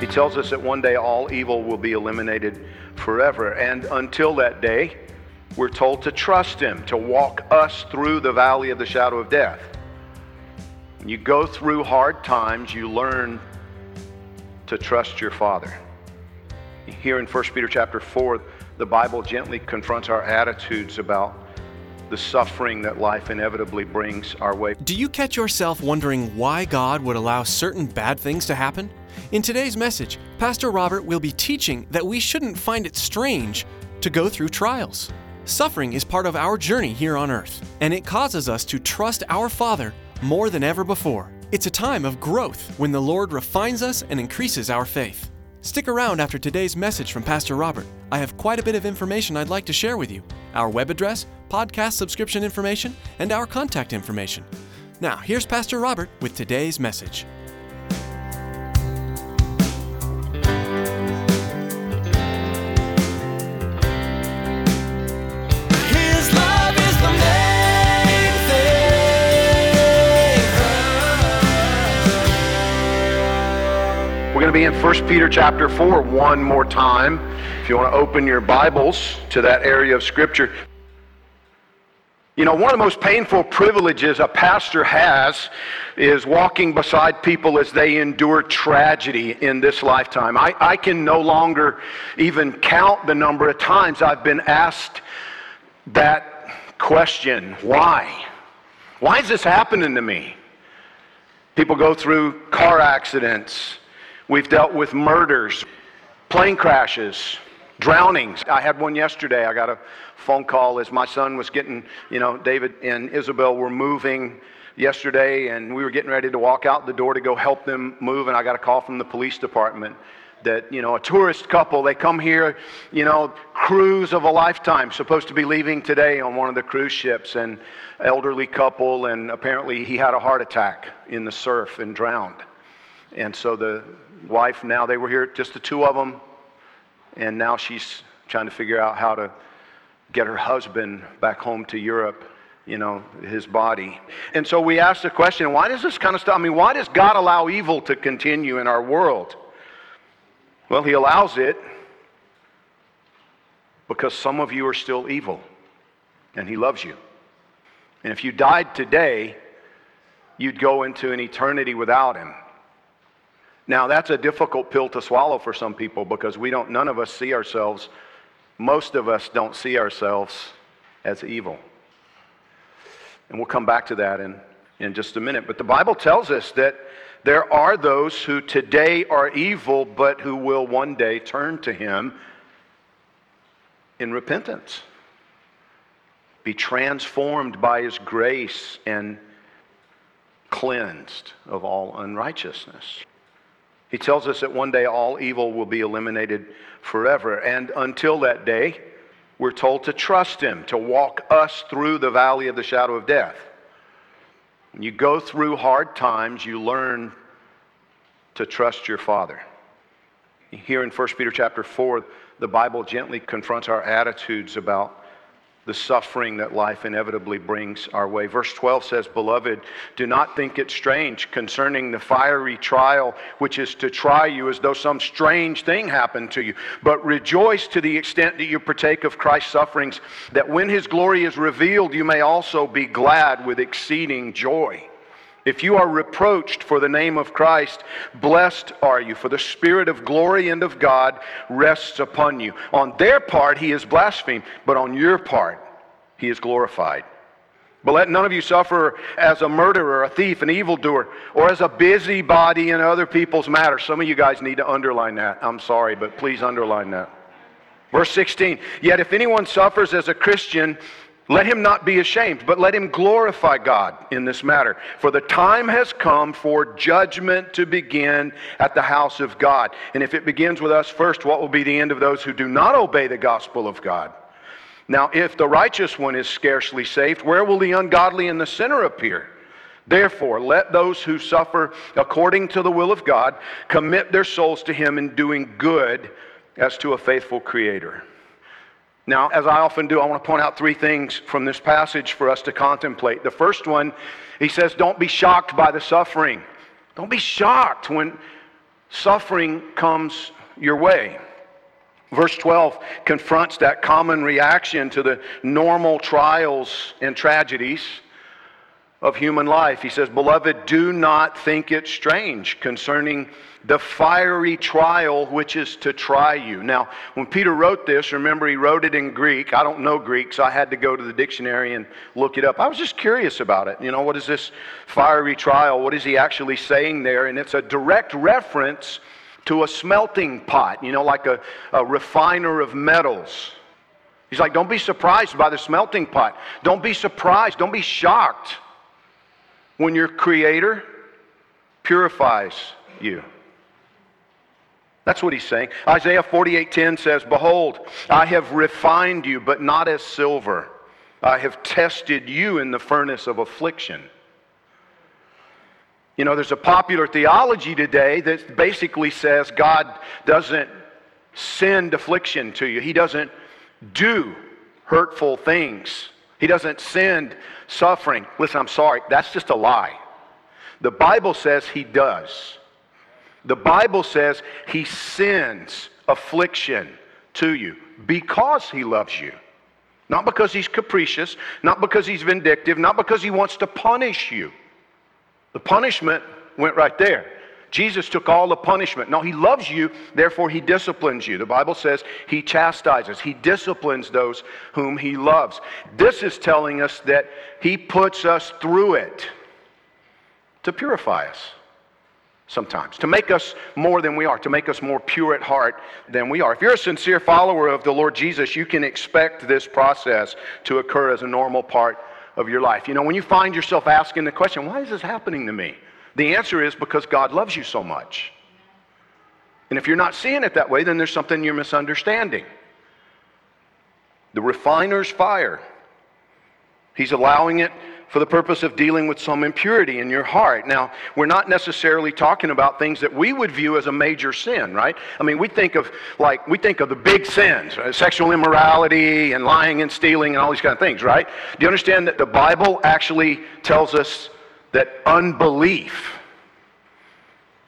He tells us that one day all evil will be eliminated forever. And until that day, we're told to trust Him, to walk us through the valley of the shadow of death. When you go through hard times, you learn to trust your Father. Here in 1 Peter chapter 4, the Bible gently confronts our attitudes about the suffering that life inevitably brings our way. Do you catch yourself wondering why God would allow certain bad things to happen? In today's message, Pastor Robert will be teaching that we shouldn't find it strange to go through trials. Suffering is part of our journey here on earth, and it causes us to trust our Father more than ever before. It's a time of growth when the Lord refines us and increases our faith. Stick around after today's message from Pastor Robert. I have quite a bit of information I'd like to share with you our web address, podcast subscription information, and our contact information. Now, here's Pastor Robert with today's message. We're going to be in 1 Peter chapter 4 one more time. If you want to open your Bibles to that area of Scripture. You know, one of the most painful privileges a pastor has is walking beside people as they endure tragedy in this lifetime. I, I can no longer even count the number of times I've been asked that question why? Why is this happening to me? People go through car accidents. We've dealt with murders, plane crashes, drownings. I had one yesterday. I got a phone call as my son was getting, you know, David and Isabel were moving yesterday, and we were getting ready to walk out the door to go help them move, and I got a call from the police department that, you know, a tourist couple, they come here, you know, cruise of a lifetime, supposed to be leaving today on one of the cruise ships, and elderly couple, and apparently he had a heart attack in the surf and drowned. And so the wife now, they were here, just the two of them, and now she's trying to figure out how to get her husband back home to Europe, you know, his body. And so we asked the question why does this kind of stuff, I mean, why does God allow evil to continue in our world? Well, He allows it because some of you are still evil, and He loves you. And if you died today, you'd go into an eternity without Him. Now, that's a difficult pill to swallow for some people because we don't, none of us see ourselves, most of us don't see ourselves as evil. And we'll come back to that in, in just a minute. But the Bible tells us that there are those who today are evil, but who will one day turn to Him in repentance, be transformed by His grace, and cleansed of all unrighteousness. He tells us that one day all evil will be eliminated forever. And until that day, we're told to trust Him, to walk us through the valley of the shadow of death. When you go through hard times, you learn to trust your Father. Here in 1 Peter chapter 4, the Bible gently confronts our attitudes about the suffering that life inevitably brings our way. Verse 12 says, Beloved, do not think it strange concerning the fiery trial which is to try you as though some strange thing happened to you, but rejoice to the extent that you partake of Christ's sufferings, that when his glory is revealed, you may also be glad with exceeding joy. If you are reproached for the name of Christ, blessed are you, for the Spirit of glory and of God rests upon you. On their part, he is blasphemed, but on your part, he is glorified. But let none of you suffer as a murderer, a thief, an evildoer, or as a busybody in other people's matters. Some of you guys need to underline that. I'm sorry, but please underline that. Verse 16 Yet if anyone suffers as a Christian, let him not be ashamed, but let him glorify God in this matter. For the time has come for judgment to begin at the house of God. And if it begins with us first, what will be the end of those who do not obey the gospel of God? Now, if the righteous one is scarcely saved, where will the ungodly and the sinner appear? Therefore, let those who suffer according to the will of God commit their souls to Him in doing good as to a faithful Creator. Now, as I often do, I want to point out three things from this passage for us to contemplate. The first one, he says, don't be shocked by the suffering. Don't be shocked when suffering comes your way. Verse 12 confronts that common reaction to the normal trials and tragedies of human life. He says, Beloved, do not think it strange concerning the fiery trial which is to try you. Now, when Peter wrote this, remember he wrote it in Greek. I don't know Greek, so I had to go to the dictionary and look it up. I was just curious about it. You know, what is this fiery trial? What is he actually saying there? And it's a direct reference to a smelting pot, you know, like a, a refiner of metals. He's like, don't be surprised by the smelting pot. Don't be surprised. Don't be shocked when your Creator purifies you. That's what he's saying. Isaiah 48:10 says, "Behold, I have refined you, but not as silver. I have tested you in the furnace of affliction." You know, there's a popular theology today that basically says God doesn't send affliction to you. He doesn't do hurtful things. He doesn't send suffering. Listen, I'm sorry, that's just a lie. The Bible says he does. The Bible says he sends affliction to you because he loves you. Not because he's capricious, not because he's vindictive, not because he wants to punish you. The punishment went right there. Jesus took all the punishment. No, he loves you, therefore he disciplines you. The Bible says he chastises, he disciplines those whom he loves. This is telling us that he puts us through it to purify us sometimes, to make us more than we are, to make us more pure at heart than we are. If you're a sincere follower of the Lord Jesus, you can expect this process to occur as a normal part of your life. You know, when you find yourself asking the question, why is this happening to me? The answer is because God loves you so much. And if you're not seeing it that way, then there's something you're misunderstanding. The refiner's fire. He's allowing it for the purpose of dealing with some impurity in your heart. Now, we're not necessarily talking about things that we would view as a major sin, right? I mean, we think of like we think of the big sins, right? sexual immorality and lying and stealing and all these kind of things, right? Do you understand that the Bible actually tells us that unbelief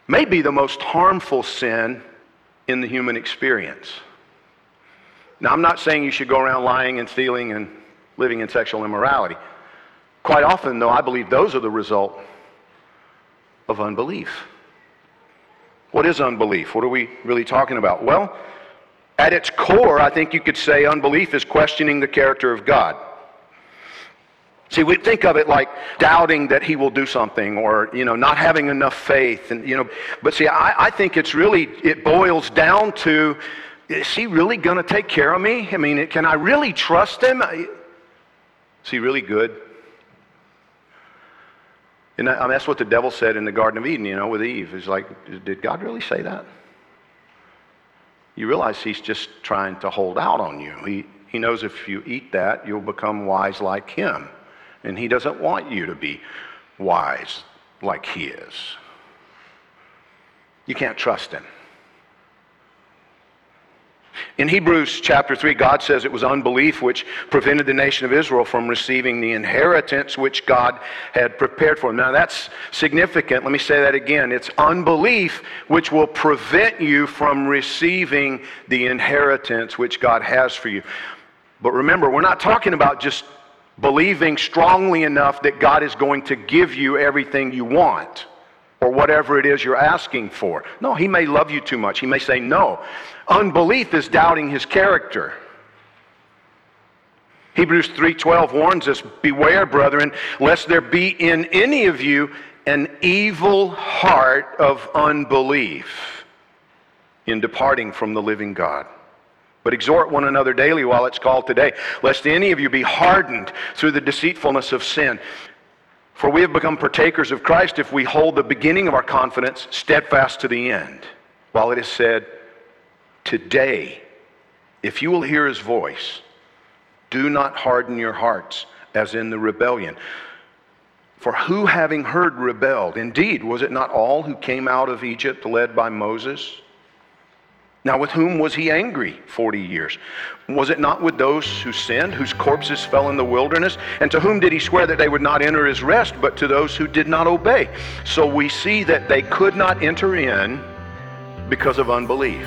may be the most harmful sin in the human experience? Now, I'm not saying you should go around lying and stealing and living in sexual immorality. Quite often, though, I believe those are the result of unbelief. What is unbelief? What are we really talking about? Well, at its core, I think you could say unbelief is questioning the character of God. See, we think of it like doubting that he will do something or, you know, not having enough faith. And, you know, but see, I, I think it's really, it boils down to, is he really going to take care of me? I mean, can I really trust him? Is he really good? And I mean, that's what the devil said in the Garden of Eden, you know, with Eve. He's like, did God really say that? You realize he's just trying to hold out on you. He, he knows if you eat that, you'll become wise like him. And he doesn't want you to be wise like he is. You can't trust him. In Hebrews chapter 3, God says it was unbelief which prevented the nation of Israel from receiving the inheritance which God had prepared for them. Now that's significant. Let me say that again. It's unbelief which will prevent you from receiving the inheritance which God has for you. But remember, we're not talking about just believing strongly enough that God is going to give you everything you want or whatever it is you're asking for. No, he may love you too much. He may say no. Unbelief is doubting his character. Hebrews 3:12 warns us, "Beware, brethren, lest there be in any of you an evil heart of unbelief in departing from the living God." But exhort one another daily while it's called today, lest any of you be hardened through the deceitfulness of sin. For we have become partakers of Christ if we hold the beginning of our confidence steadfast to the end. While it is said, Today, if you will hear his voice, do not harden your hearts as in the rebellion. For who, having heard, rebelled? Indeed, was it not all who came out of Egypt led by Moses? Now, with whom was he angry 40 years? Was it not with those who sinned, whose corpses fell in the wilderness? And to whom did he swear that they would not enter his rest, but to those who did not obey? So we see that they could not enter in because of unbelief.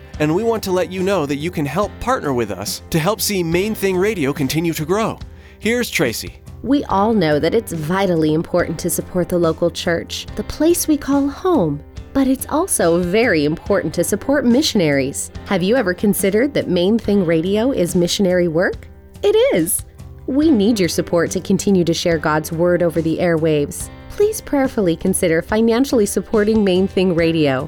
and we want to let you know that you can help partner with us to help see Main Thing Radio continue to grow. Here's Tracy. We all know that it's vitally important to support the local church, the place we call home. But it's also very important to support missionaries. Have you ever considered that Main Thing Radio is missionary work? It is. We need your support to continue to share God's Word over the airwaves. Please prayerfully consider financially supporting Main Thing Radio.